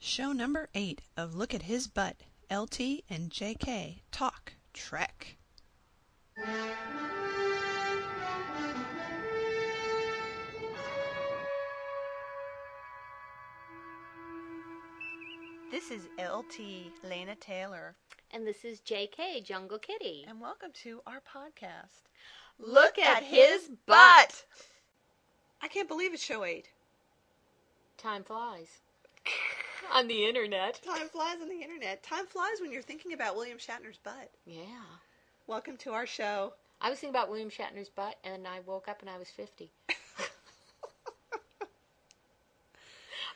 Show number eight of Look at His Butt. LT and JK talk Trek. This is LT Lena Taylor, And this is JK, Jungle Kitty. and welcome to our podcast. Look at his butt. I can't believe it's show eight. Time flies. On the internet. Time flies on the internet. Time flies when you're thinking about William Shatner's butt. Yeah. Welcome to our show. I was thinking about William Shatner's butt, and I woke up and I was 50.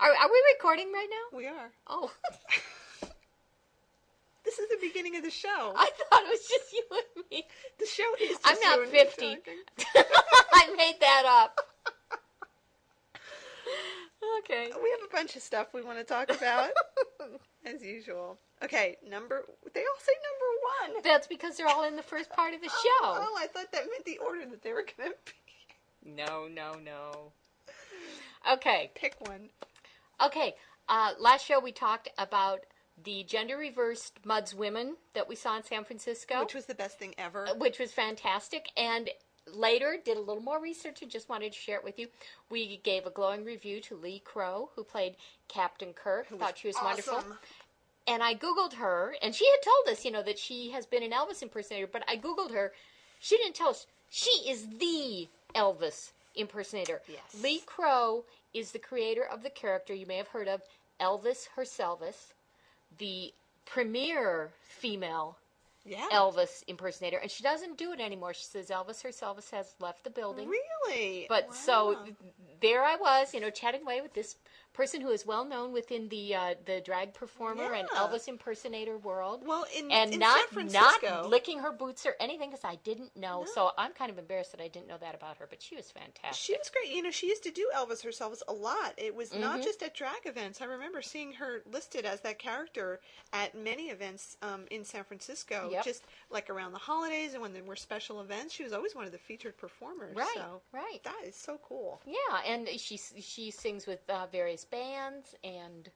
are, are we recording right now? We are. Oh, This is the beginning of the show. I thought it was just you and me. The show is. Just I'm not you and me 50. I made that up. Okay. We have a bunch of stuff we want to talk about, as usual. Okay, number. They all say number one. That's because they're all in the first part of the show. Oh, I thought that meant the order that they were going to be. No, no, no. Okay. Pick one. Okay, uh, last show we talked about the gender reversed Mudd's women that we saw in San Francisco, Which was the best thing ever. which was fantastic. And later did a little more research and just wanted to share it with you. We gave a glowing review to Leigh Crow, who played Captain Kirk. Thought she was wonderful. And I Googled her, and she had told us, you know, that she has been an Elvis impersonator, but I Googled her. She didn't tell us. She is the Elvis impersonator. Yes. Leigh Crow is the creator of the character you may have heard of, Elvis Herselvis, the premier female Yeah. Elvis impersonator. And she doesn't do it anymore. She says Elvis Herselvis has left the building. Really? But Wow. so there I was, you know, chatting away with this person who is well known within the uh, the drag performer and Elvis impersonator world. Well, in, and in not San Francisco, not licking her boots or anything because I didn't know. So I'm kind of embarrassed that I didn't know that about her. But she was fantastic. She was great. You know, she used to do Elvis herself a lot. It was not Mm-hmm. just at drag events. I remember seeing her listed as that character at many events um, in San Francisco. Yep. Just like around the holidays and when there were special events, she was always one of the featured performers. Right, So right. that is so cool. Yeah, and she she sings with uh, various bands, and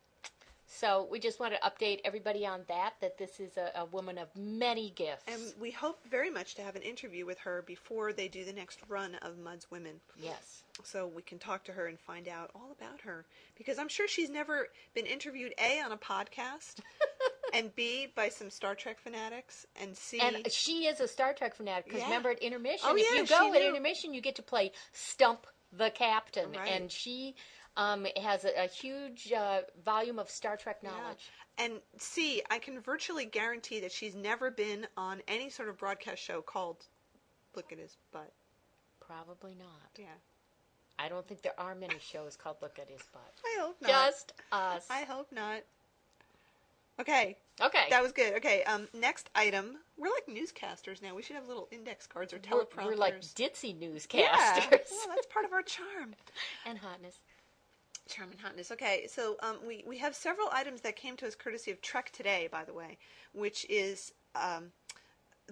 so we just want to update everybody on that. That this is a, a woman of many gifts. And we hope very much to have an interview with her before they do the next run of Mudd's Women. yes. so we can talk to her and find out all about her because I'm sure she's never been interviewed a on a podcast and b by some Star Trek fanatics and c And she is a Star Trek fanatic because Yeah. remember at intermission, Oh, if yeah, you go at knew. intermission, you get to play Stump the Captain, Right. and she um, it has a, a huge uh, volume of Star Trek Yeah. knowledge. and c I can virtually guarantee that she's never been on any sort of broadcast show called Look at His Butt. Probably not. Yeah, I don't think there are many shows called Look at His Butt. I hope not. Just us. I hope not. Okay, okay. that was good. Okay, um, next item. We're like newscasters now. We should have little index cards or we're, teleprompters. we're like ditzy newscasters yeah, well, that's part of our charm. and hotness. Charm and hotness. Okay, so um, we, we have several items that came to us courtesy of Trek Today, by the way, which is um,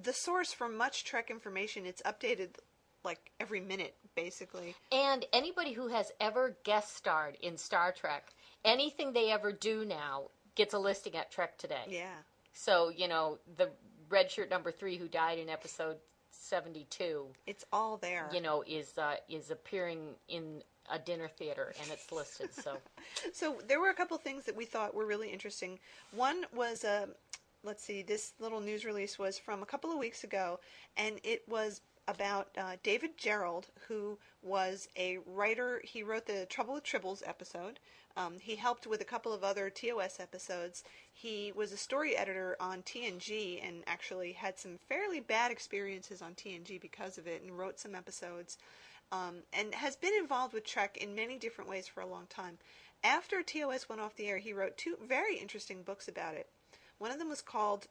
the source for much Trek information. It's updated like every minute, basically. And anybody who has ever guest starred in Star Trek, anything they ever do now gets a listing at Trek Today. Yeah. So, you know, the red shirt number three who died in episode 72, It's all there. you know, is uh, is appearing in a dinner theater and it's listed. So, So there were a couple things that we thought were really interesting. One was uh, let's see, this little news release was from a couple of weeks ago, and it was about uh, David Gerrold, who was a writer. He wrote the Trouble with Tribbles episode. Um, he helped with a couple of other TOS episodes. He was a story editor on TNG and actually had some fairly bad experiences on TNG because of it and wrote some episodes um, and has been involved with Trek in many different ways for a long time. After TOS went off the air, he wrote two very interesting books about it. One of them was called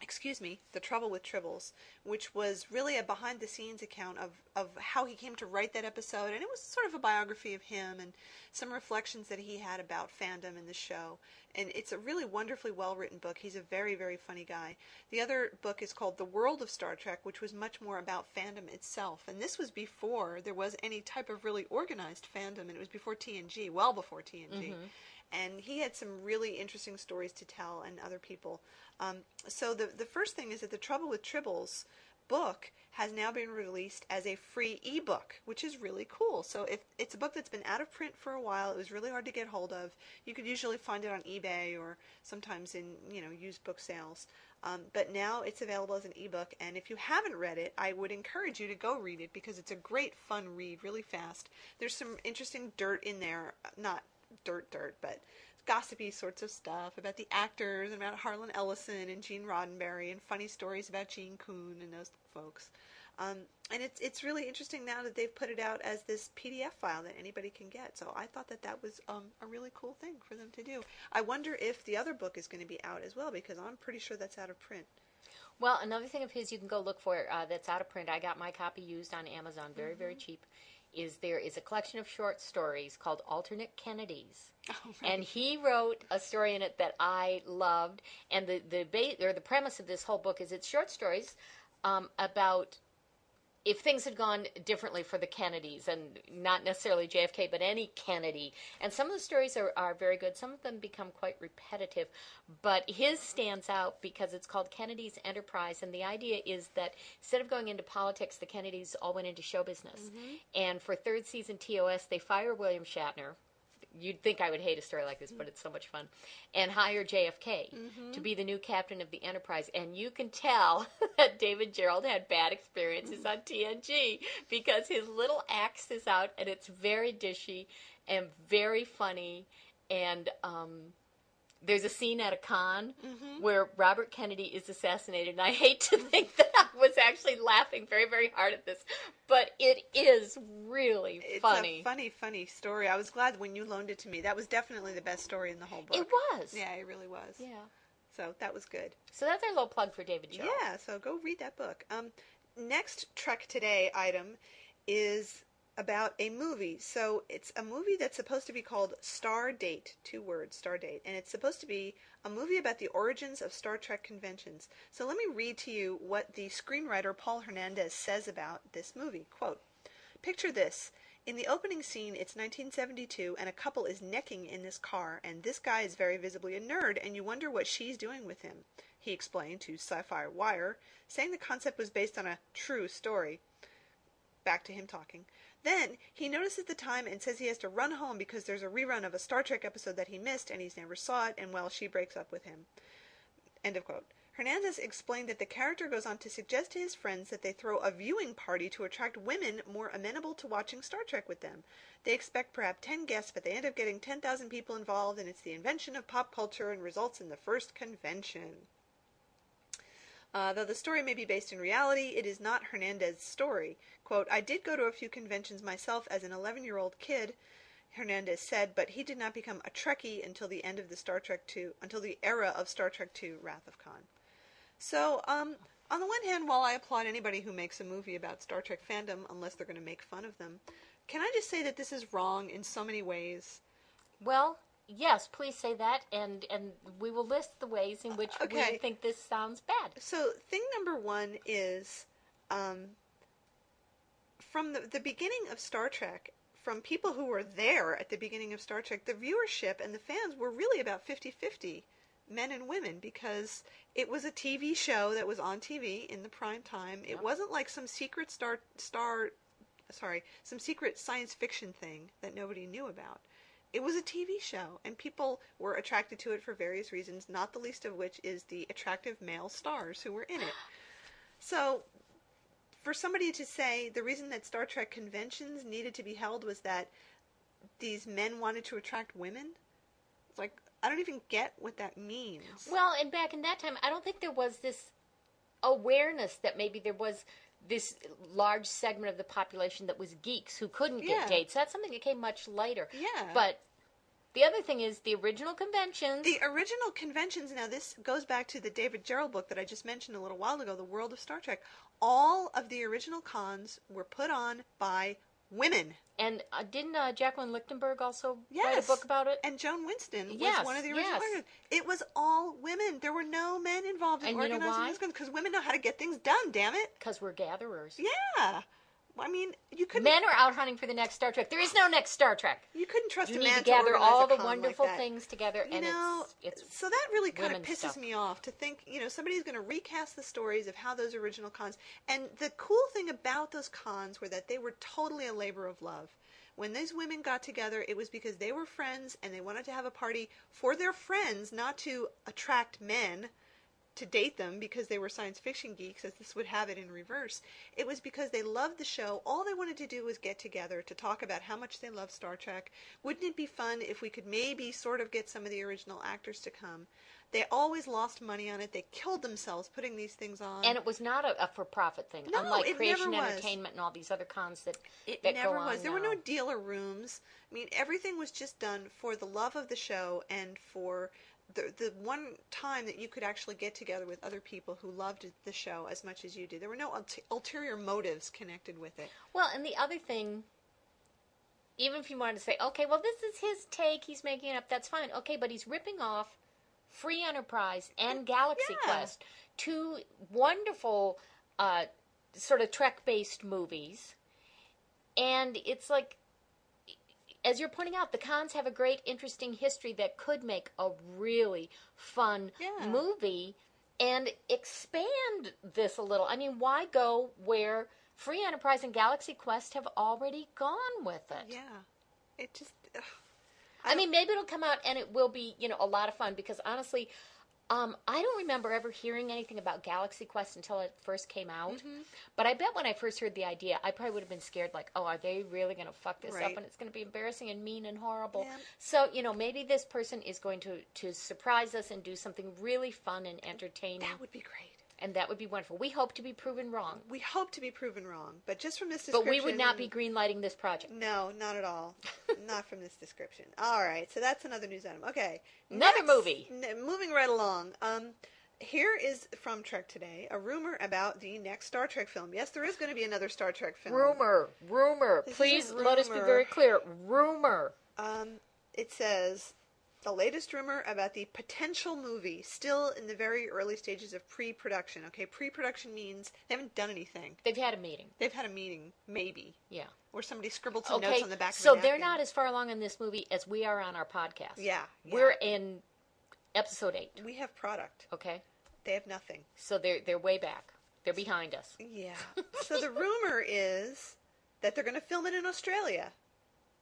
excuse me, The Trouble with Tribbles, which was really a behind the scenes account of, of how he came to write that episode. And it was sort of a biography of him and some reflections that he had about fandom and the show. And it's a really wonderfully well written book. He's a very, very funny guy. The other book is called The World of Star Trek, which was much more about fandom itself. And this was before there was any type of really organized fandom, and it was before TNG, well before TNG. Mm-hmm. And he had some really interesting stories to tell and other people. Um, so the the first thing is that the Trouble with Tribbles book has now been released as a free ebook, which is really cool. So if it's a book that's been out of print for a while, it was really hard to get hold of. You could usually find it on eBay or sometimes in you know used book sales. Um, but now it's available as an ebook, and if you haven't read it, I would encourage you to go read it because it's a great fun read, really fast. There's some interesting dirt in there, not dirt dirt, but gossipy sorts of stuff about the actors and about Harlan Ellison and Gene Roddenberry and funny stories about Gene Coon and those folks. Um, and it's it's really interesting now that they've put it out as this PDF file that anybody can get. So I thought that that was um, a really cool thing for them to do. I wonder if the other book is going to be out as well because I'm pretty sure that's out of print. Well, another thing of his you can go look for uh, that's out of print. I got my copy used on Amazon, very mm-hmm. very cheap. Is there is a collection of short stories called Alternate Kennedys, oh, and he wrote a story in it that I loved. And the the ba- or the premise of this whole book is it's short stories um, about if things had gone differently for the Kennedys, and not necessarily JFK, but any Kennedy, and some of the stories are, are very good, some of them become quite repetitive, but his stands out because it's called Kennedy's Enterprise, and the idea is that instead of going into politics, the Kennedys all went into show business. Mm-hmm. And for third season TOS, they fire William Shatner, you'd think I would hate a story like this, but it's so much fun. And hire JFK mm-hmm. to be the new captain of the Enterprise. And you can tell that David Gerrold had bad experiences on TNG because his little axe is out and it's very dishy and very funny. And um, there's a scene at a con mm-hmm. where Robert Kennedy is assassinated, and I hate to think that was actually laughing very, very hard at this, but it is really it's funny. A funny, funny story. I was glad when you loaned it to me. That was definitely the best story in the whole book. It was. Yeah, it really was. Yeah. So that was good. So that's our little plug for David Jones. Yeah. So go read that book. Um, next Trek Today item is about a movie. So it's a movie that's supposed to be called Star Date, two words, Star Date, and it's supposed to be a movie about the origins of Star Trek conventions. So let me read to you what the screenwriter Paul Hernandez says about this movie. Quote, Picture this. In the opening scene, it's 1972, and a couple is necking in this car, and this guy is very visibly a nerd, and you wonder what she's doing with him. He explained to Sci Fi Wire, saying the concept was based on a true story. Back to him talking. Then he notices the time and says he has to run home because there's a rerun of a Star Trek episode that he missed and he's never saw it, and well, she breaks up with him. End of quote. Hernandez explained that the character goes on to suggest to his friends that they throw a viewing party to attract women more amenable to watching Star Trek with them. They expect perhaps 10 guests, but they end up getting 10,000 people involved, and it's the invention of pop culture and results in the first convention. Uh, though the story may be based in reality, it is not Hernandez's story. Quote, I did go to a few conventions myself as an 11 year old kid, Hernandez said, but he did not become a Trekkie until the end of the Star Trek II, until the era of Star Trek II Wrath of Khan. So, um, on the one hand, while I applaud anybody who makes a movie about Star Trek fandom, unless they're going to make fun of them, can I just say that this is wrong in so many ways? Well, Yes, please say that, and and we will list the ways in which okay. we think this sounds bad. So, thing number one is, um, from the, the beginning of Star Trek, from people who were there at the beginning of Star Trek, the viewership and the fans were really about 50-50 men and women because it was a TV show that was on TV in the prime time. It wasn't like some secret star star sorry, some secret science fiction thing that nobody knew about it was a TV show, and people were attracted to it for various reasons, not the least of which is the attractive male stars who were in it. So, for somebody to say the reason that Star Trek conventions needed to be held was that these men wanted to attract women, it's like, I don't even get what that means. Well, and back in that time, I don't think there was this awareness that maybe there was this large segment of the population that was geeks who couldn't get yeah. dates. That's something that came much later. Yeah. But the other thing is the original conventions. The original conventions. Now this goes back to the David Gerrold book that I just mentioned a little while ago, The World of Star Trek. All of the original cons were put on by women. And uh, didn't uh, Jacqueline Lichtenberg also write a book about it? And Joan Winston was yes, one of the original yes. It was all women. There were no men involved in and organizing you know this because women know how to get things done. Damn it! Because we're gatherers. Yeah. I mean, you couldn't. Men are out hunting for the next Star Trek. There is no next Star Trek. you couldn't trust You a need man to gather all the wonderful like things together, You and know, it's it's so that really kind of pisses stuff. me off to think, you know, somebody's going to recast the stories of how those original cons. And the cool thing about those cons were that they were totally a labor of love. When those women got together, it was because they were friends and they wanted to have a party for their friends, not to attract men to date them because they were science fiction geeks, as this would have it in reverse. It was because they loved the show. All they wanted to do was get together to talk about how much they love Star Trek. Wouldn't it be fun if we could maybe sort of get some of the original actors to come? They always lost money on it. They killed themselves putting these things on. and it was not a, a for-profit thing, No, unlike Creation. Entertainment and all these other cons that It that never go was. on There were no dealer rooms. I mean, everything was just done for the love of the show and for the the one time that you could actually get together with other people who loved the show as much as you did. There were no ulterior motives connected with it. Well, and the other thing, even if you wanted to say, okay, well, this is his take, he's making it up, that's fine. Okay, but he's ripping off Free Enterprise and Galaxy Yeah. Quest, two wonderful uh, sort of Trek based movies. And it's like, as you're pointing out, the cons have a great, interesting history that could make a really fun Yeah. movie and expand this a little. I mean, why go where Free Enterprise and Galaxy Quest have already gone with it? Yeah, it just. ugh. I mean, maybe it'll come out and it will be, you know, a lot of fun because honestly, um, I don't remember ever hearing anything about Galaxy Quest until it first came out. Mm-hmm. But I bet when I first heard the idea, I probably would have been scared, like, oh, are they really going to fuck this Right. up and it's going to be embarrassing and mean and horrible? Yeah. So, you know, maybe this person is going to, to surprise us and do something really fun and entertaining. that would be great. And that would be wonderful. We hope to be proven wrong. We hope to be proven wrong, but just from this description. But we would not be greenlighting this project. No, not at all. not from this description. All right, so that's another news item. Okay, Another movie. N- moving right along. Um, here is from Trek Today a rumor about the next Star Trek film. Yes, there is going to be another Star Trek film. Rumor, rumor. This Please let us be very clear. Rumor. Um, it says the latest rumor about the potential movie, still in the very early stages of pre-production. Okay, pre-production means they haven't done anything. They've had a meeting. They've had a meeting, maybe, Yeah. or somebody scribbled some Okay. notes on the back. so of a they're not as far along in this movie as we are on our podcast. Yeah, yeah. We're in episode eight. We have product. Okay. They have nothing. So they're they're way back. They're behind us. Yeah. so the rumor is that they're going to film it in Australia.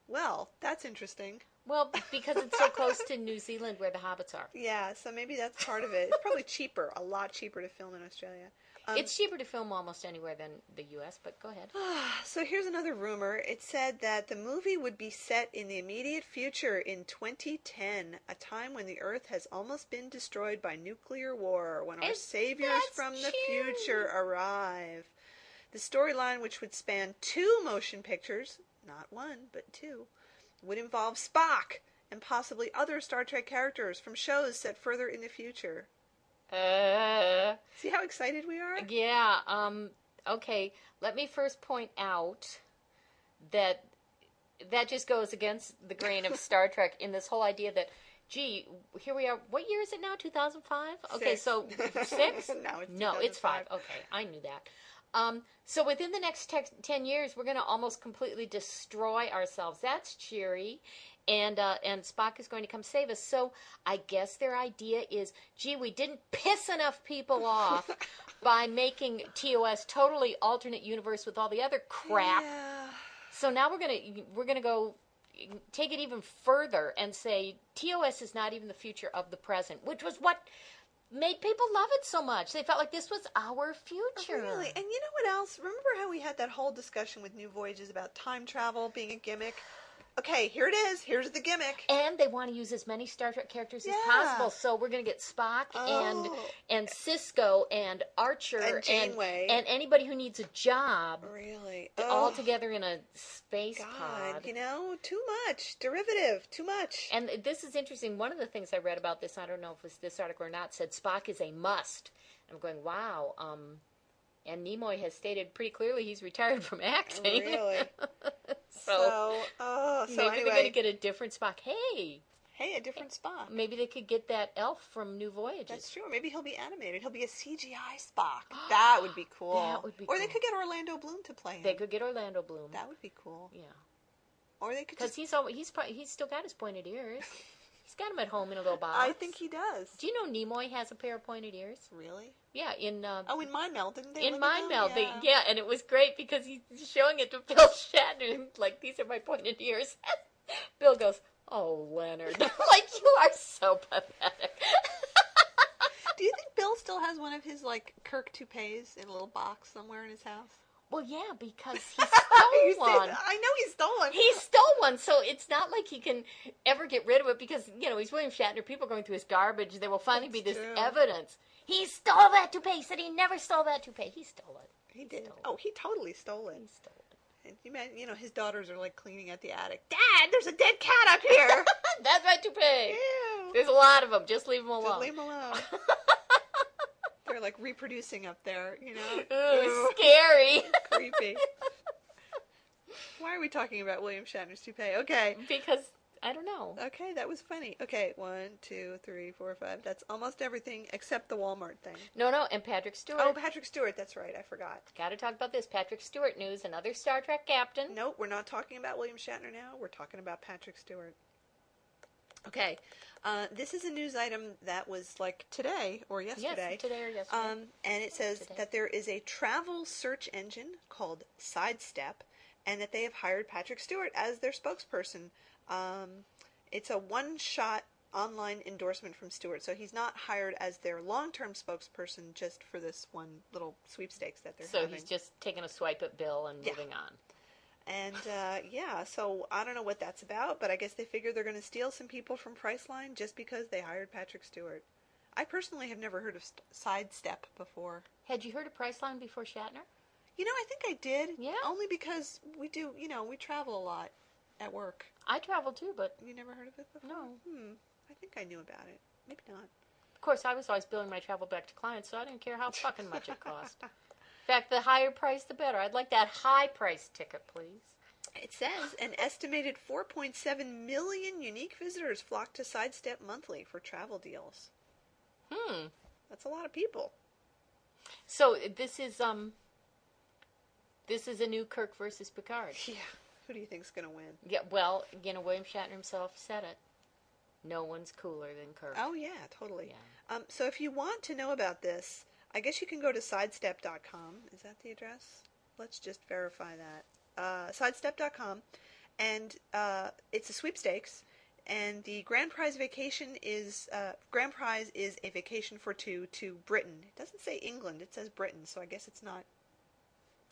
Well, that's interesting. Well, because it's so close to New Zealand where the hobbits are. Yeah, so maybe that's part of it. It's probably cheaper, a lot cheaper to film in Australia. Um, it's cheaper to film almost anywhere than the U.S., but go ahead. so here's another rumor. It said that the movie would be set in the immediate future in 2010, a time when the Earth has almost been destroyed by nuclear war, when our saviors from the cute. future arrive. The storyline, which would span two motion pictures, not one, but two, would involve Spock and possibly other Star Trek characters from shows set further in the future. Uh, See how excited we are? yeah. Um. Okay. Let me first point out that that just goes against the grain of Star Trek in this whole idea that, gee, here we are. What year is it now? Two thousand five. Okay, so six. no, it's No, it's five. Okay, I knew that. Um, so within the next te- ten years, we're going to almost completely destroy ourselves. That's cheery, and uh, and Spock is going to come save us. So I guess their idea is, gee, we didn't piss enough people off by making TOS totally alternate universe with all the other crap. Yeah. So now we're gonna we're gonna go take it even further and say TOS is not even the future of the present, which was what made people love it so much. They felt like this was our oh, future. Really? And you know what else? Remember how we had that whole discussion with New Voyages about time travel being a gimmick? Okay, here it is. Here's the gimmick. And they want to use as many Star Trek characters as Yeah. possible. So we're going to get Spock and Oh. and Sisko and Archer And Janeway. and, anybody who needs a job Really? oh. all together in a space God, pod. you know, too much. Derivative, too much. And this is interesting. One of the things I read about this, I don't know if it was this article or not, said Spock is a must. I'm going, wow. Um, and Nimoy has stated pretty clearly he's retired from acting. Really? so, so, oh, so maybe anyway. they're going to get a different Spock. Hey, Hey, a different Spock. Maybe they could get that elf from New Voyages. That's true. Maybe he'll be animated. He'll be a CGI Spock. That would be cool. That would be Or they could get Orlando Bloom to play him. They could get Orlando Bloom. That would be cool. yeah, Or they could because just. he's al- he's pro- he's still got his pointed ears. he's got them at home in a little box. I think he does. Do you know Nimoy has a pair of pointed ears? Really? Yeah, in uh, Oh, in Mind Meld, didn't they? in Mind Meld, them? they Yeah. yeah, and it was great because he's showing it to Bill Shatner, and like these are my pointed ears. Bill goes, "Oh, Leonard, like you are so pathetic." Do you think Bill still has one of his like Kirk toupees in a little box somewhere in his house? well, yeah, because he stole one. I know he stole one. He stole one, so it's not like he can ever get rid of it because you know he's William Shatner. People are going through his garbage. There will finally be this true. evidence. He stole that toupee. He said he never stole that toupee. He stole it. He did. stole. Oh, he totally stole it. He stole it. And you, man, you know, his daughters are like cleaning at the attic. Dad, there's a dead cat up here. That's my toupee. Ew. There's a lot of them. Just leave them alone. Just leave them alone. They're like reproducing up there, you know. Ooh, it was scary. creepy. Why are we talking about William Shatner's toupee? Okay. because I don't know. Okay, that was funny. Okay, one, two, three, four, five. That's almost everything except the Walmart thing. No, no, and Patrick Stewart. Oh, Patrick Stewart. That's right. I forgot. Got to talk about this. Patrick Stewart news. Another Star Trek captain. Nope, we're not talking about William Shatner now. We're talking about Patrick Stewart. Okay, uh, this is a news item that was like today or yesterday. Yes, today or yesterday. Um, and it says Today. that there is a travel search engine called Sidestep, and that they have hired Patrick Stewart as their spokesperson. Um, it's a one-shot online endorsement from Stewart, so he's not hired as their long-term spokesperson just for this one little sweepstakes that they're so having. he's just taking a swipe at Bill and Yeah. moving on. And uh, yeah, so I don't know what that's about, but I guess they figure they're going to steal some people from Priceline just because they hired Patrick Stewart. I personally have never heard of st- Sidestep before. Had you heard of Priceline before Shatner? You know, I think I did. Yeah? Only because we do, you know, we travel a lot at work. I travel too, but You never heard of it before? No. Hmm. I think I knew about it. Maybe not. of course I was always billing my travel back to clients, so I didn't care how fucking much it cost. In fact, the higher price, the better. I'd like that high price ticket, please. It says an estimated 4.7 million unique visitors flock to Sidestep monthly for travel deals. Hmm. That's a lot of people. So this is um. This is a new Kirk versus Picard. Yeah. Who do you think's going to win? Yeah, well, you know, William Shatner himself said it. No one's cooler than Kirk. Oh yeah, totally. Yeah. Um, so if you want to know about this, I guess you can go to sidestep.com. Is that the address? Let's just verify that. Uh, sidestep.com, and uh, it's a sweepstakes. And the grand prize vacation is uh, grand prize is a vacation for two to Britain. It doesn't say England; it says Britain. So I guess it's not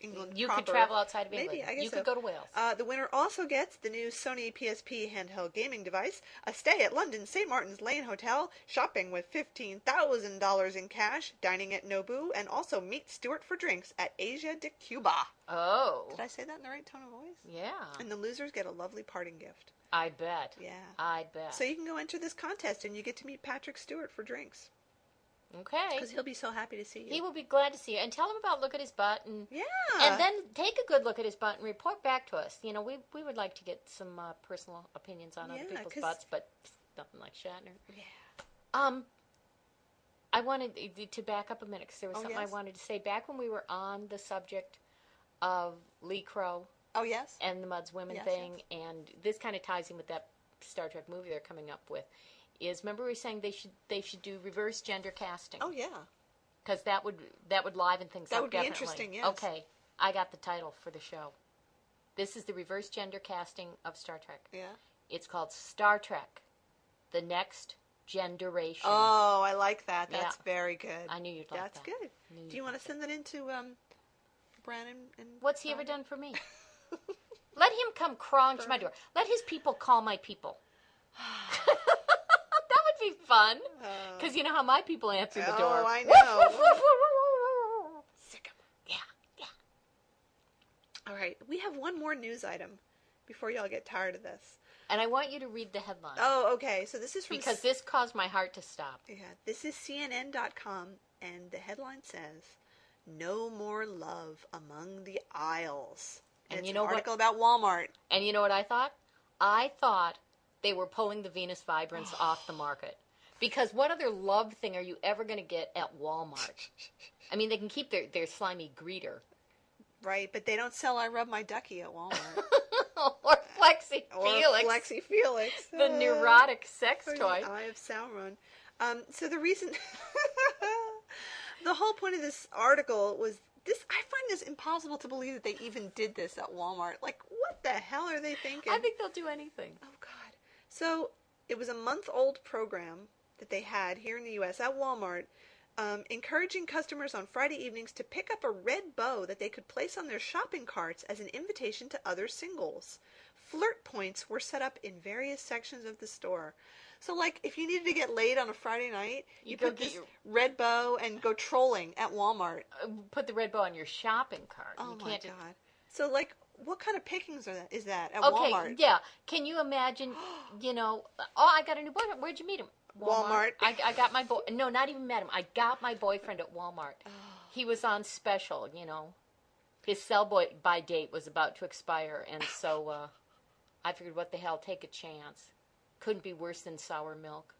England. You proper. could travel outside of England. Maybe I guess you so. could go to Wales. Uh, the winner also gets the new Sony PSP handheld gaming device, a stay at London's St. Martin's Lane Hotel, shopping with $15,000 in cash, dining at Nobu, and also meet Stewart for drinks at Asia de Cuba. oh, Did I say that in the right tone of voice? yeah. And the losers get a lovely parting gift. I bet. Yeah. I bet. So you can go enter this contest and you get to meet Patrick Stewart for drinks okay. because he'll be so happy to see you. He will be glad to see you, and tell him about look at his butt, and yeah. and then take a good look at his butt and report back to us. You know, we we would like to get some uh, personal opinions on Yeah, other people's butts, but nothing like Shatner. Yeah. Um, I wanted to back up a minute because there was Oh, something yes? I wanted to say back when we were on the subject of Leigh Crow Oh, yes? and the Mudd's Women Yes, thing, and this kind of ties in with that Star Trek movie they're coming up with. Is remember we were saying they should they should do reverse gender casting Oh, yeah. because that would that would liven things up. That up. would be definitely. interesting, yes. Okay, I got the title for the show. This is the reverse gender casting of Star Trek. Yeah. It's called Star Trek: The Next Generation. Oh, I like that. Yeah. That's very good. I knew you'd like that. That's that. good. Knew Do you want to send that into um, Brannon and What's he ever done for me? Let him come crawling to my door. Let his people call my people. be fun. Uh-huh. Because you know how my people answer the Oh, door. I know. sick yeah, yeah. All right, we have one more news item before y'all get tired of this. And I want you to read the headline. Oh, okay. So this is from because this caused my heart to stop. yeah, this is CNN.com, and the headline says, "No more love among the aisles." And it's you know an what- article about Walmart. And you know what I thought? I thought they were pulling the Venus Vibrance off the market. Because what other love thing are you ever going to get at Walmart? I mean, they can keep their, their slimy greeter. Right, but they don't sell I Rub My Ducky at Walmart. or Flexi or Felix. Flexi Felix. the neurotic sex Or the toy. Eye of Sauron. Um, so the reason, the whole point of this article was this. I find this impossible to believe that they even did this at Walmart. Like, what the hell are they thinking? I think they'll do anything. Oh God! So it was a month-old program that they had here in the U.S. at Walmart, um, encouraging customers on Friday evenings to pick up a red bow that they could place on their shopping carts as an invitation to other singles. Flirt points were set up in various sections of the store. So, like, if you needed to get laid on a Friday night, you, You put this your- red bow and go trolling at Walmart. Uh, Put the red bow on your shopping cart. Oh you my can't just- God! So, like, what kind of pickings are that? Is that at Okay, Walmart? yeah. Can you imagine? You know, oh, I got a new boyfriend. Where'd you meet him? Walmart. I, I got my boy. No, not even met him. I got my boyfriend at Walmart. Oh. He was on special. You know, his sell boy by date was about to expire, and so uh, I figured, what the hell, take a chance. Couldn't be worse than sour milk.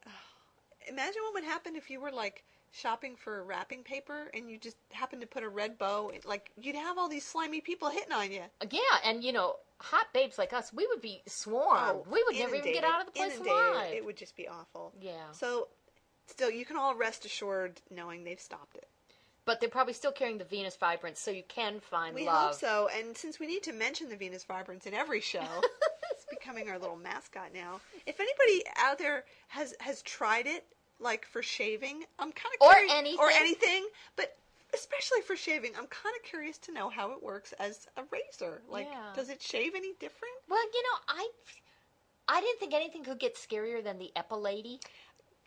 Imagine what would happen if you were like shopping for wrapping paper and you just happened to put a red bow. Like you'd have all these slimy people hitting on you. Uh, yeah, and you know, hot babes like us, we would be swarmed. Oh, we would never even get out of the place inundated. alive. It would just be awful. Yeah. So, still, you can all rest assured knowing they've stopped it. But they're probably still carrying the Venus Vibrance, so you can find We love. hope so. And since we need to mention the Venus Vibrance in every show, it's becoming our little mascot now. If anybody out there has has tried it, like for shaving, I'm kind of Or curious, anything. or anything, but especially for shaving, I'm kind of curious to know how it works as a razor. Like, Yeah. does it shave any different? Well, you know, I I didn't think anything could get scarier than the Epilady.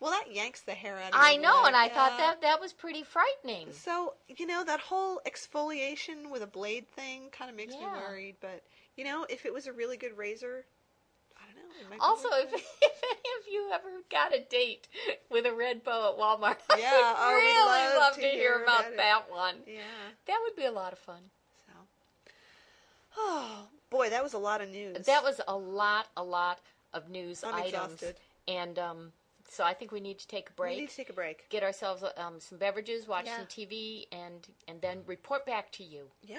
Well, that yanks the hair out. of I know, leg, and I thought that that was pretty frightening. So you know that whole exfoliation with a blade thing kind of makes me worried. But you know, if it was a really good razor, I don't know. It might be Also, if, if any of you ever got a date with a red bow at Walmart, Yeah, I would really love love to hear hear about about that one. yeah. That would be a lot of fun. So, oh boy, that was a lot of news. That was a lot, a lot of news I'm items. exhausted. And um, so I think we need to take a We break. need to take a break. Get ourselves um, some beverages, watch Yeah. some TV, and and then report back to you. Yeah.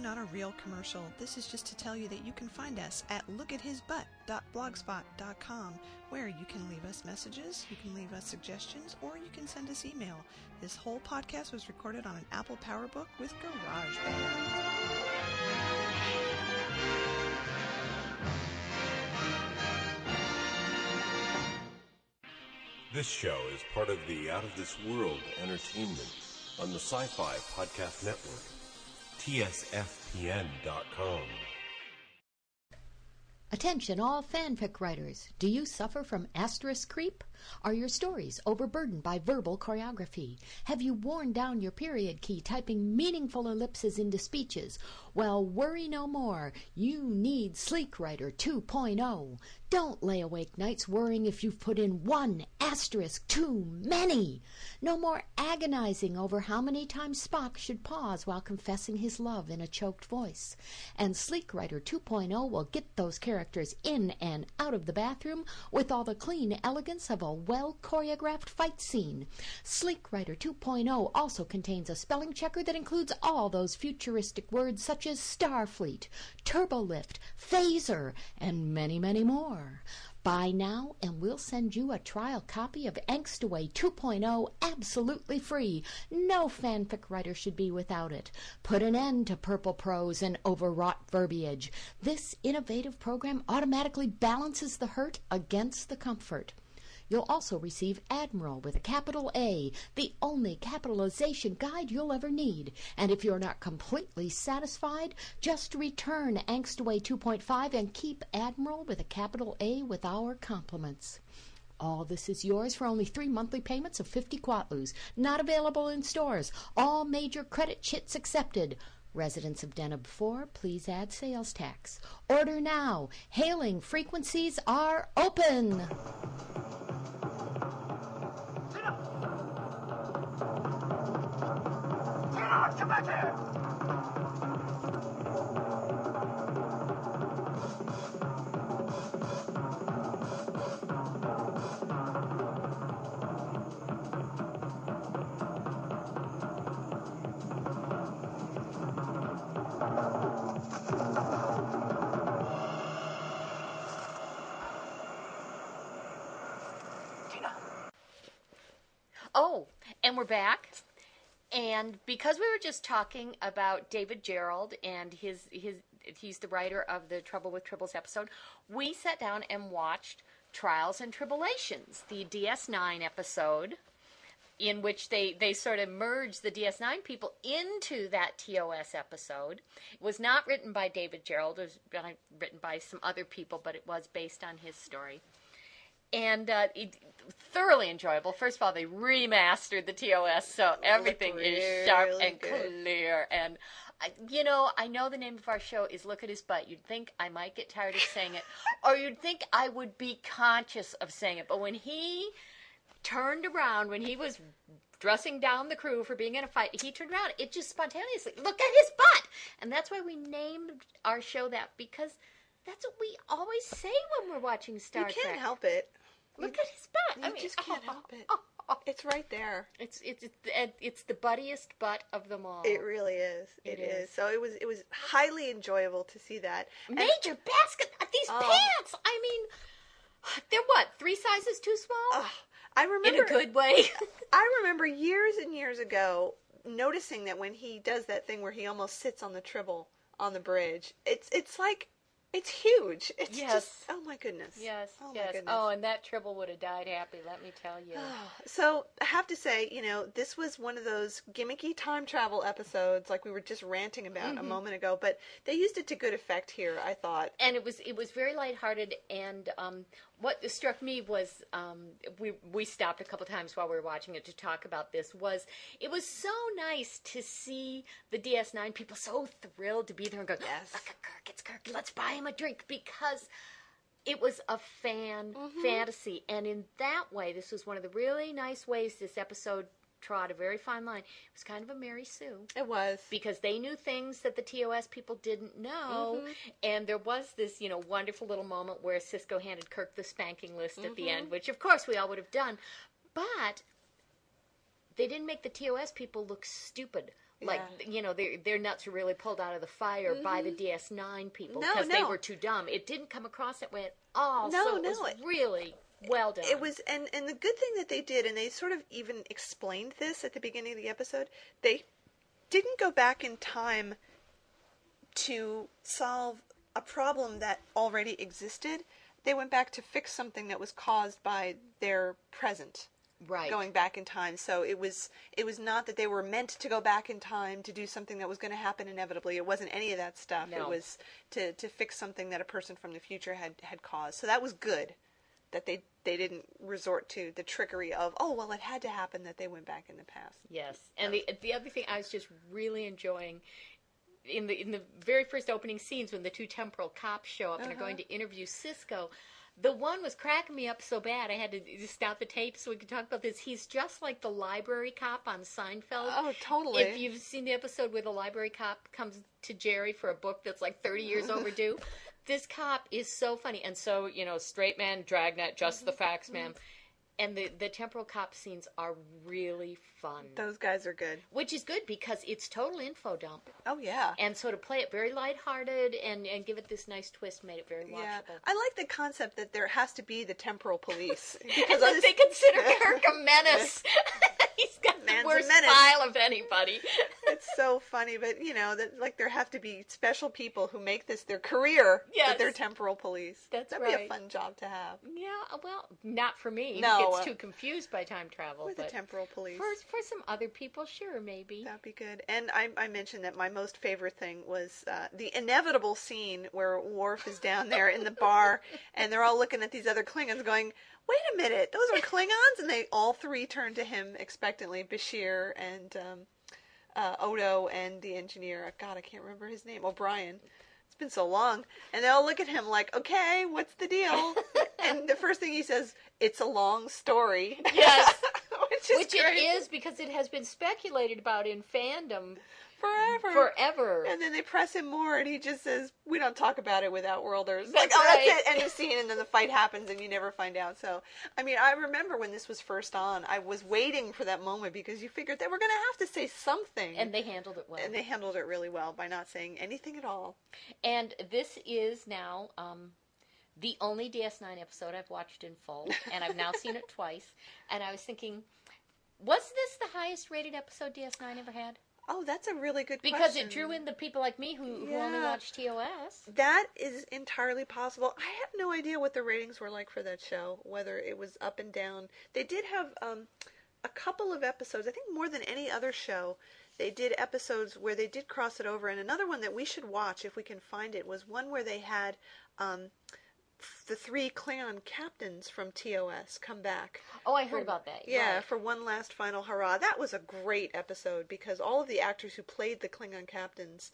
No, not a real commercial. This is just to tell you that you can find us at lookathisbutt.blogspot.com, where you can leave us messages, you can leave us suggestions, or you can send us email. This whole podcast was recorded on an Apple PowerBook with GarageBand. This show is part of the Out of This World Entertainment on the Sci Fi Podcast Network. TSFPN.com. Attention, all fanfic writers. Do you suffer from asterisk creep? Are your stories overburdened by verbal choreography? Have you worn down your period key typing meaningful ellipses into speeches? Well, worry no more. You need Sleek Writer 2.0. Don't lay awake nights worrying if you've put in one asterisk too many. No more agonizing over how many times Spock should pause while confessing his love in a choked voice. And Sleek Writer 2.0 will get those characters in and out of the bathroom with all the clean elegance of a well choreographed fight scene. Sleek Writer 2.0 also contains a spelling checker that includes all those futuristic words such as Starfleet, Turbolift, Phaser, and many, many more. Buy now and we'll send you a trial copy of Angst Away 2.0 absolutely free. No fanfic writer should be without it. Put an end to purple prose and overwrought verbiage. This innovative program automatically balances the hurt against the comfort. You'll also receive Admiral with a capital A, the only capitalization guide you'll ever need. And if you're not completely satisfied, just return Angstaway 2.5 and keep Admiral with a capital A with our compliments. All this is yours for only three monthly payments of 50 quatloos. Not available in stores. All major credit chits accepted. Residents of Deneb 4, please add sales tax. Order now. Hailing frequencies are open. Oh, and we're back. And because we were just talking about David Gerrold and his his he's the writer of the Trouble with Tribbles episode, we sat down and watched Trials and Tribulations, the DS9 episode in which they, they sort of merged the DS9 people into that TOS episode. It was not written by David Gerrold, it was written by some other people, but it was based on his story and uh, it, thoroughly enjoyable. First of all, they remastered the TOS, so everything is sharp and good. clear. And I, you know, I know the name of our show is "Look at His Butt." You'd think I might get tired of saying it, or you'd think I would be conscious of saying it. But when he turned around, when he was dressing down the crew for being in a fight, he turned around. It just spontaneously look at his butt, and that's why we named our show that because. That's what we always say when we're watching Star You Trek. can't help it. Look at his butt. Just can't help it. It's right there. It's it's it's the, it's the buttiest butt of them all. It really is. It it is. is. So it was it was highly enjoyable to see that. And- Major basket. Uh, these Oh. pants. I mean, they're what three sizes too small I in remember a good way. I remember years and years ago noticing that when he does that thing where he almost sits on the tribble on the bridge, it's it's like it's huge. It's Yes. just oh my goodness. yes, Oh my yes. goodness. Oh, and that tribble would have died happy. Let me tell you. So I have to say, you know, this was one of those gimmicky time travel episodes, like we were just ranting about Mm-hmm. a moment ago. But they used it to good effect here. I thought. and it was it was very lighthearted and um, what struck me was um, we we stopped a couple times while we were watching it to talk about this was it was so nice to see the DS9 people so thrilled to be there and go Yes. look at Kirk it's Kirk let's buy him a drink because it was a fan Mm-hmm. fantasy and in that way this was one of the really nice ways this episode trod a very fine line it was kind of a Mary Sue It was. because they knew things that the TOS people didn't know. Mm-hmm. And there was this, you know, wonderful little moment where Sisko handed Kirk the spanking list at the end, mm-hmm. which of course we all would have done. But they didn't make the TOS people look stupid. Like Yeah. you know, their their nuts were really pulled out of the fire by the mm-hmm. DS9 people No, because they were too dumb. It didn't come across that way at all. No, so it no, was it- really well done. It was, and and the good thing that they did, and they sort of even explained this at the beginning of the episode. They didn't go back in time to solve a problem that already existed. They went back to fix something that was caused by their present. right. going back in time. So it was it was not that they were meant to go back in time to do something that was going to happen inevitably. It wasn't any of that stuff. No. It was to to fix something that a person from the future had had caused. So that was good that they they didn't resort to the trickery of oh well it had to happen that they went back in the past. Yes, and the the other thing I was just really enjoying in the in the very first opening scenes when the two temporal cops show up and are going uh-huh. to interview Sisko. The one was cracking me up so bad I had to stop the tape so we could talk about this. He's just like the library cop on Seinfeld. Oh, totally. If you've seen the episode where the library cop comes to Jerry for a book that's like 30 years overdue, this cop is so funny. And so, you know, straight man, dragnet, just the mm-hmm. facts, mm-hmm. ma'am. And the, the temporal cop scenes are really fun. Those guys are good. Which is good because it's total info dump. Oh yeah. And so to play it very lighthearted and, and give it this nice twist made it very watchable. yeah, I like the concept that there has to be the temporal police because that they consider Kirk a menace. He's got Man's the a worst style of anybody. it's so funny, but you know that like there have to be special people who make this their career. Yes. that they're temporal police. That's That'd be a fun job to have. Yeah, well, not for me. No, he gets too confused by time travel. Or the temporal police. for for some other people, sure, maybe. That'd be good. And I, I mentioned that my most favorite thing was uh, the inevitable scene where Worf is down there in the bar, and they're all looking at these other Klingons, going, wait a minute, those are Klingons, and they all three turn to him expectantly. Bashir and um, uh, Odo and the engineer. God, I can't remember his name. O'Brien. It's been so long, and they all look at him like, "Okay, what's the deal?" and the first thing he says, "It's a long story." Yes. which is Which it is because it has been speculated about in fandom forever. forever. And then they press him more, and he just says, "We don't talk about it without worlders." That's like, oh, right. that's it. End of scene, and then the fight happens, and you never find out. So, I mean, I remember when this was first on, I was waiting for that moment because you figured they were going to have to say something, and they handled it well. and they handled it really well by not saying anything at all. And this is now um, the only DS9 episode I've watched in full, and I've now seen it twice. And I was thinking, was this the highest rated episode DS9 ever had? Oh, that's a really good question. Because question. it drew in the people like me who, who only watch TOS. That is entirely possible. I have no idea what the ratings were like for that show, whether it was up and down. They did have um, a couple of episodes, I think more than any other show. They did episodes where they did cross it over, and another one that we should watch if we can find it was one where they had um, the three Klingon captains from TOS come back. Oh, I heard about that. Yeah, right. for one last final hurrah. That was a great episode because all of the actors who played the Klingon captains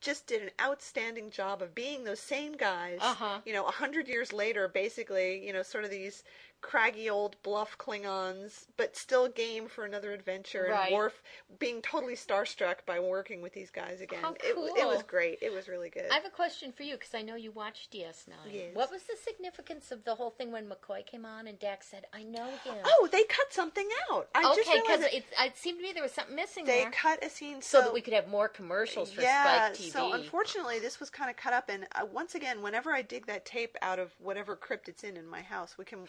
just did an outstanding job of being those same guys. Uh-huh. You know, a hundred years later, basically, you know, sort of these craggy old bluff Klingons, but still game for another adventure. Right. And Worf being totally starstruck by working with these guys again. How it, it was great. It was really good. I have a question for you because I know you watched DS9. Yes. What was the significance of the whole thing when McCoy came on and Dax said, "I know him"? Oh, they cut something out. I just okay, because it. it, seemed to me there was something missing they there, cut a scene so that we could have more commercials for yeah, Spike TV. so unfortunately, this was kind of cut up. And uh, once again, whenever I dig that tape out of whatever crypt it's in in my house, we can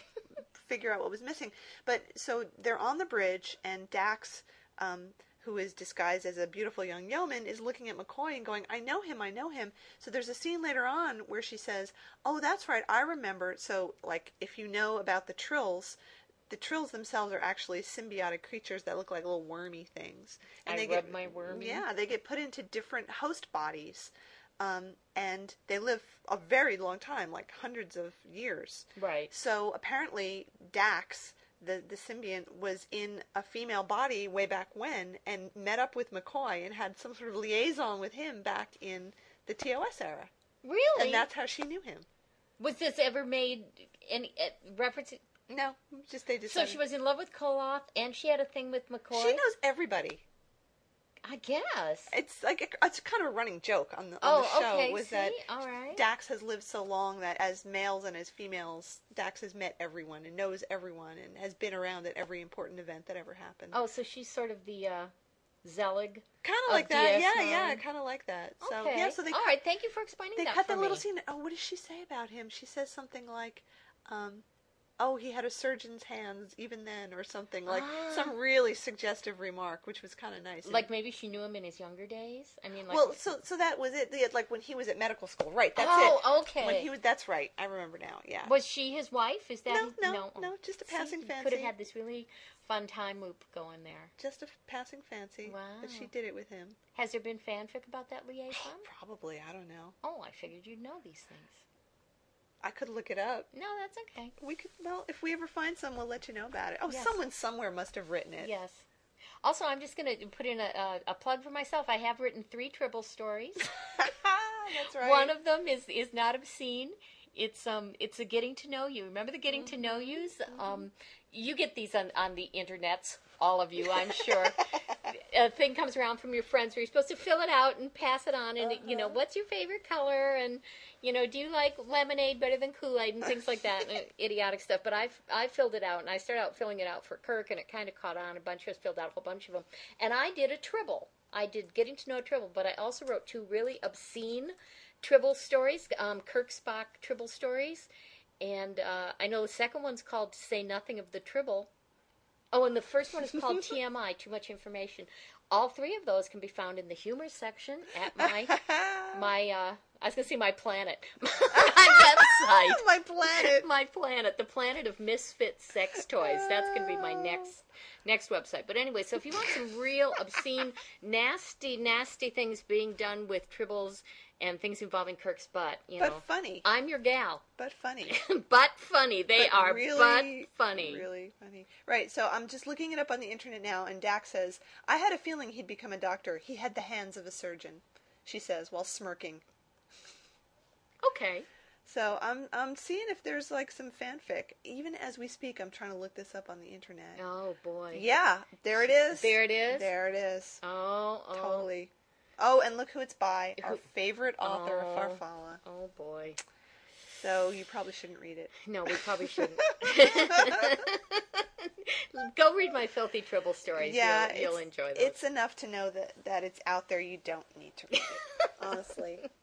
figure out what was missing. But so they're on the bridge, and Dax, um, who is disguised as a beautiful young yeoman, is looking at McCoy and going, "I know him, I know him." So there's a scene later on where she says, "Oh, that's right, I remember." So like, if you know about the Trills. The trills themselves are actually symbiotic creatures that look like little wormy things, I they rub get my wormy. yeah, they get put into different host bodies, um, and they live a very long time, like hundreds of years. right. So apparently, Dax, the the symbiont, was in a female body way back when, and met up with McCoy and had some sort of liaison with him back in the TOS era, Really? and that's how she knew him. was this ever made any uh, reference? No, just they just So she was in love with Koloth, and she had a thing with McCoy. She knows everybody. I guess. It's like a, it's kind of a running joke on the on Oh, the show okay. was see, that all right. Dax has lived so long that as males and as females, Dax has met everyone and knows everyone and has been around at every important event that ever happened. oh, so she's sort of the uh, Zelig. kind of like that. Yeah, DS9. yeah, kind of like that. So okay. yeah, so they all cut, right. Thank you for explaining that. they that cut that little scene. Oh, what does she say about him? She says something like, um, "Oh, he had a surgeon's hands even then," or something like Ah. some really suggestive remark, which was kind of nice. And- Like maybe she knew him in his younger days. I mean, like well, so so that was it. The, like when he was at medical school, right? That's oh, it. okay. When he was, that's right. I remember now. Yeah. Was she his wife? Is that No, no, no, just a See, passing you Could fancy. have had this really fun time loop going there. Just a f- passing fancy Wow. that she did it with him. Has there been fanfic about that liaison? Probably, I don't know. oh, I figured you'd know these things. I could look it up. No, that's okay. We could. Well, if we ever find some, we'll let you know about it. Oh, Yes. someone somewhere must have written it. Yes. Also, I'm just going to put in a, a, a plug for myself. I have written three Tribble stories. that's right. One of them is is not obscene. It's um it's a getting to know you. Remember the getting to know yous? Um, you get these on on the internets, all of you, I'm sure. a thing comes around from your friends where you're supposed to fill it out and pass it on, and you know what's your favorite color, and you know do you like lemonade better than Kool Aid and things like that, and idiotic stuff. But I I filled it out, and I started out filling it out for Kirk, and it kind of caught on. A bunch of us filled out a whole bunch of them, and I did a Tribble. I did getting to know a Tribble, but I also wrote two really obscene Tribble stories, um, Kirk Spock Tribble stories, and uh, I know the second one's called "Say Nothing of the Tribble." Oh, and the first one is called TMI, Too Much Information. All three of those can be found in the humor section at my my uh, I was going to see my planet. my website. My planet. my planet, the planet of misfit sex toys. That's going to be my next next website. But anyway, so if you want some real obscene, nasty, nasty things being done with tribbles and things involving Kirk's butt, you know. But know, funny. I'm your gal. But funny. but funny. They But are really, butt funny. Really funny. Right, so I'm just looking it up on the internet now, and Dax says, I had a feeling he'd become a doctor. He had the hands of a surgeon, she says, while smirking. Okay. So I'm I'm seeing if there's like some fanfic. Even as we speak, I'm trying to look this up on the internet. Oh boy. Yeah, there it is. There it is? There it is. Oh, oh. Totally. Oh, and look who it's by. Our favorite author, Oh. Farfalla. Oh boy. So you probably shouldn't read it. No, we probably shouldn't. Go read my filthy tribble stories. Yeah, you'll, you'll enjoy those. It's enough to know that that it's out there. You don't need to read it. Honestly,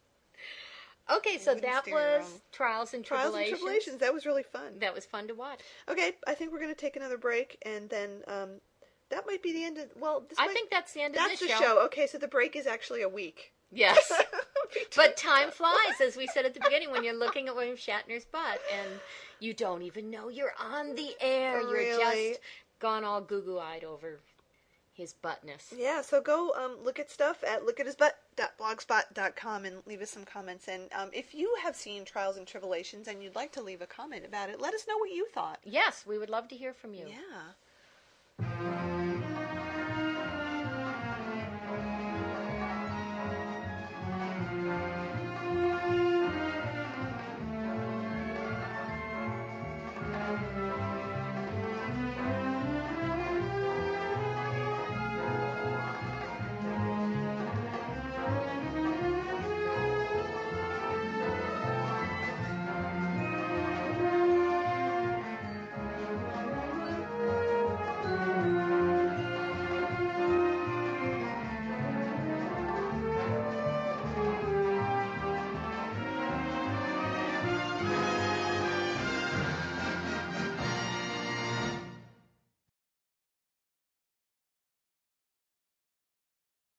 okay, so that was wrong. trials and trials and tribulations. tribulations. That was really fun. That was fun to watch. Okay, I think we're going to take another break, and then um, that might be the end of. Well, this I might- think that's the end of that's the show. Okay, so the break is actually a week. Yes. But time flies, as we said at the beginning, when you're looking at William Shatner's butt, and you don't even know you're on the air. You're just gone all goo goo eyed over his buttness. Yeah, so go um, look at stuff at lookathisbutt.blogspot.com and leave us some comments. And um, if you have seen Trials and Tribble-ations and you'd like to leave a comment about it, let us know what you thought. Yes, we would love to hear from you. Yeah.